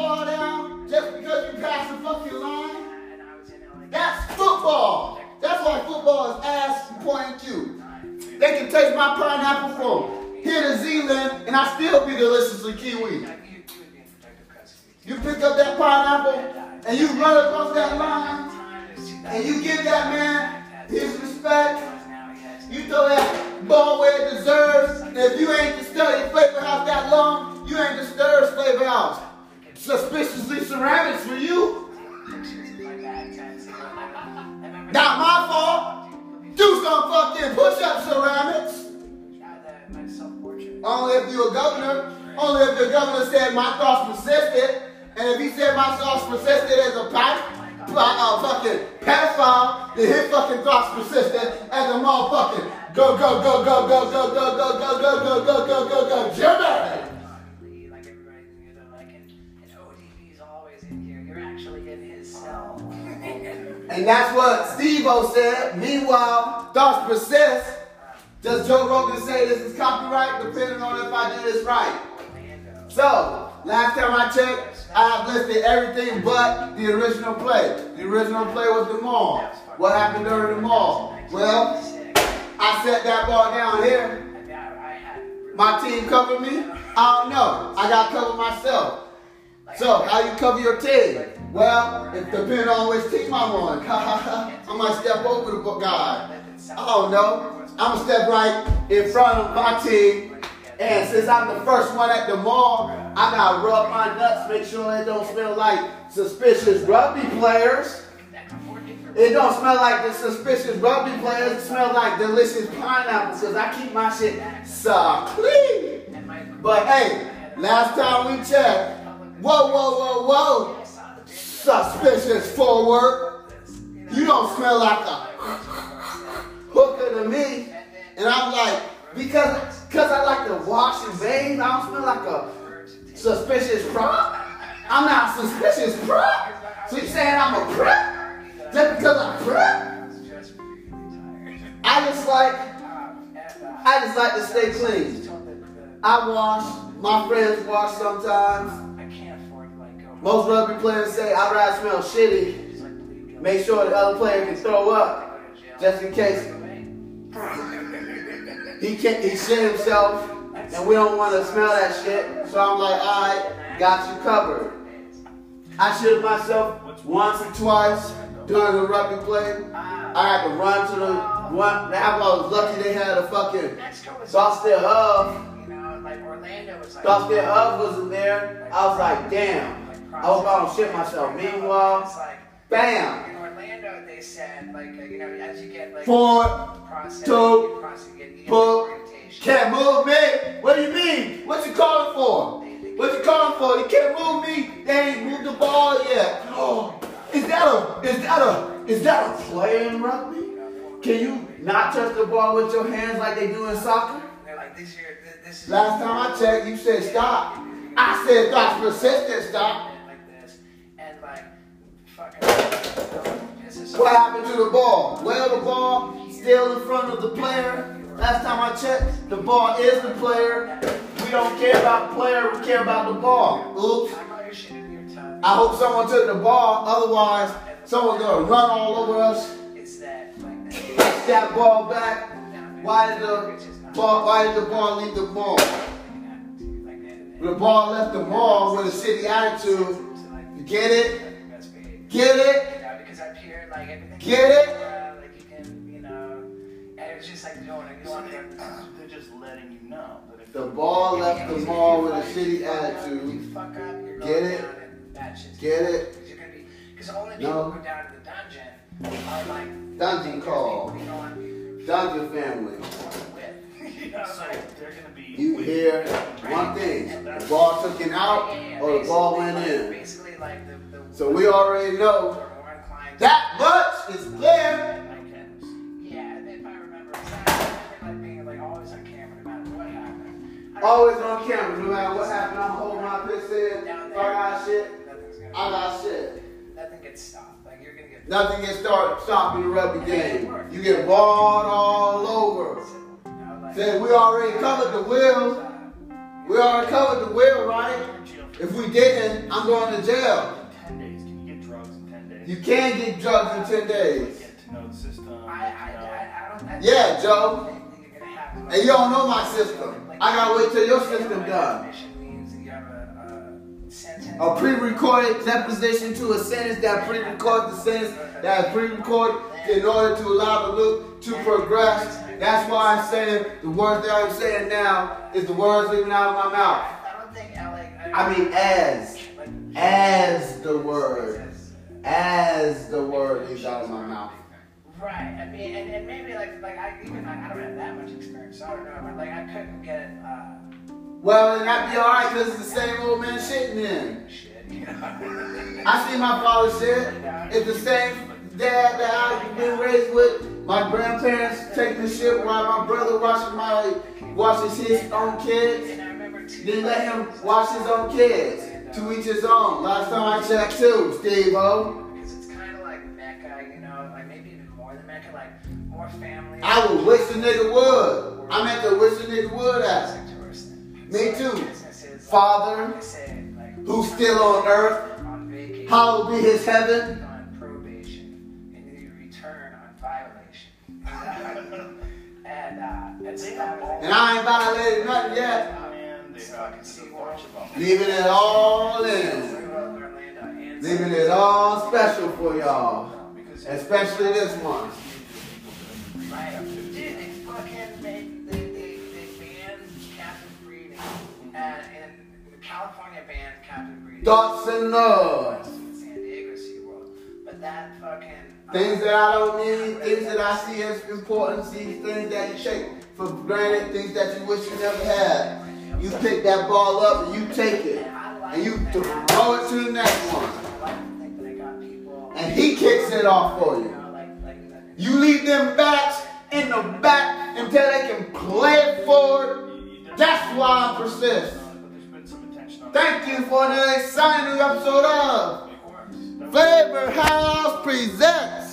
down just because you pass the fucking line? And I was in LA. That's football. That's why football is ass point Q. They can taste my pineapple from here to Zealand, and I still be deliciously kiwi. You, you would be in protective custody. You pick up that pineapple and you run across that line, Time is 2000. and you give that man his respect. You throw that ball where it deserves, and if you ain't disturbed Flavor House that long, you ain't disturbed Flavor House. Suspiciously ceramics for you. pictures my bad times. I remember Not my fault. Do some fucking push-up ceramics. that, my self-portrait. Only if you a governor. Only if the governor said my thoughts persisted. And if he said my thoughts persisted as a pipe, uh, fucking pedophile, then his fucking thoughts persisted as a motherfucking go, go, go, go, go, go, go, go, go, go, go, go, go, go, go, Jimmy. And that's what Steve-O said. Meanwhile, thoughts persist. Does Joe Rogan say this is copyright? Depending on if I do this right. So, last time I checked, I have listed everything but the original play. The original play was the maul. What happened during the maul? Well, I set that ball down here. My team covered me. I don't know. I got to cover myself. So, how you cover your team? Well, it depends on which team I'm on. I might step over the guy. I oh, don't know. I'm gonna step right in front of my team. And since I'm the first one at the maul, I gotta rub my nuts, make sure it don't smell like suspicious rugby players. It don't smell like the suspicious rugby players. It smells like delicious pineapples because I keep my shit so clean. But hey, last time we checked, whoa, whoa, whoa, whoa, suspicious forward. You don't smell like a hooker to me. And I'm like, because because I like to wash and bathe, I don't smell like a suspicious prop. I'm not suspicious prop. So you saying I'm a prep? Just because I'm prep? I just like I just like to stay clean. I wash, my friends wash sometimes. Most rugby players say I'd rather smell shitty. Just like bleed guilty. Make sure the other player can throw up, just in case he can't. He shit himself, and we don't want to smell that shit. So I'm like, all right, got you covered. I shit myself once or twice during the rugby play. I had to run to the one. I was lucky they had a fucking Dustin Hub. you know, like Orlando was like. Dustin Hub wasn't there. I was like, damn. I hope I don't shit myself. It's Meanwhile, like bam. in Orlando, they said like uh, you know as you get like Four, process, two, you process, you get, you pull. Can't move me. What do you mean? What you calling for? What you calling for? You can't move me. They ain't moved the ball yet. Oh, is that a is that a is that a play in rugby? Can you not touch the ball with your hands like they do in soccer? They're like this year, th- this is Last time I checked, you said stop. I said thoughts persistent stop. like this, and like fucking. This is What happened to the ball? Well, the ball still in front of the player. Last time I checked, the ball is the player. We don't care about the player, we care about the ball. Oops. I hope someone took the ball, otherwise someone's gonna run all over us. Catch that ball back. Why did the ball why did the ball leave the ball? The ball left the mall with a shitty attitude. You get it? Get it? You up here, like everything. Get it? Uh, like you can, you know, and it was just like doing it. You want to. They're just letting you know that if The ball left the mall with a shitty You attitude. fuck up, you're going Get it? down and that shit's Get it? Because you're gonna be, because only people No. who go down to the dungeon are like Dungeon call. You know, Dungeon family. you know, so they're gonna be You hear one thing. The ball took it out or the ball went in. Basically, like the, the So we already know are more inclined to that much is clear. like that. Yeah, if I remember, I remember like being like always on camera, no matter what happened. Always on camera, no matter what happened, I'm holding my piss in. If I got shit, Nothing's gonna. I got shit. Nothing gets stopped. Like you're gonna get. Nothing gets started stopping the rugby game. You get balled all over. Said we already covered the wheel. uh, We already covered the wheel, right? in jail for If we didn't, I'm going to jail. You can't get drugs in 10 days. Know the system. I, I. I, I don't. I Yeah, Joe. think you're gonna have to- And you don't know my system. I gotta wait till your system done. Definition means that you have a, a sentence. A pre-recorded deposition to a sentence that pre-records the sentence that is pre-recorded in order to allow the loop to progress. That's why I'm saying the words that I'm saying now is the words leaving out of my mouth. I don't think LA. I mean as. As the word. And, maybe like like I even I, I don't have that much experience, so I don't know. But like I couldn't get uh, Well, then that'd be alright because it's the same old man shitting in. shit. I see my father shit. It's the same dad that I've been raised with. My grandparents taking the shit while my brother watching my watches his own kids. Then let him watch his own kids. To each his own. Last time I checked too, Steve family. I would wish the nigga would. I meant to wish the nigga would at. Me too. Father, who's still on earth, on vacation, hallowed be his heaven. on probation, and you return on violation. and uh, and so that was And I ain't violated nothing yet. And they fucking see a bunch of them. Leaving it all in. Leaving it all special for y'all. Especially this one. California banned captive breeding. Thoughts and loves. San Diego SeaWorld. But that fucking. uh, Things that I don't need, things that I see as important, see things that you take for granted, things that you wish you never had. You pick that ball up and you take it. And you throw it to the next one. I like to think that I got people. And he kicks it off for You you. know, like, like, You leave them bats in the back until they can play it forward. That's why I persist. Thank you for another exciting episode of. Flavor House Presents.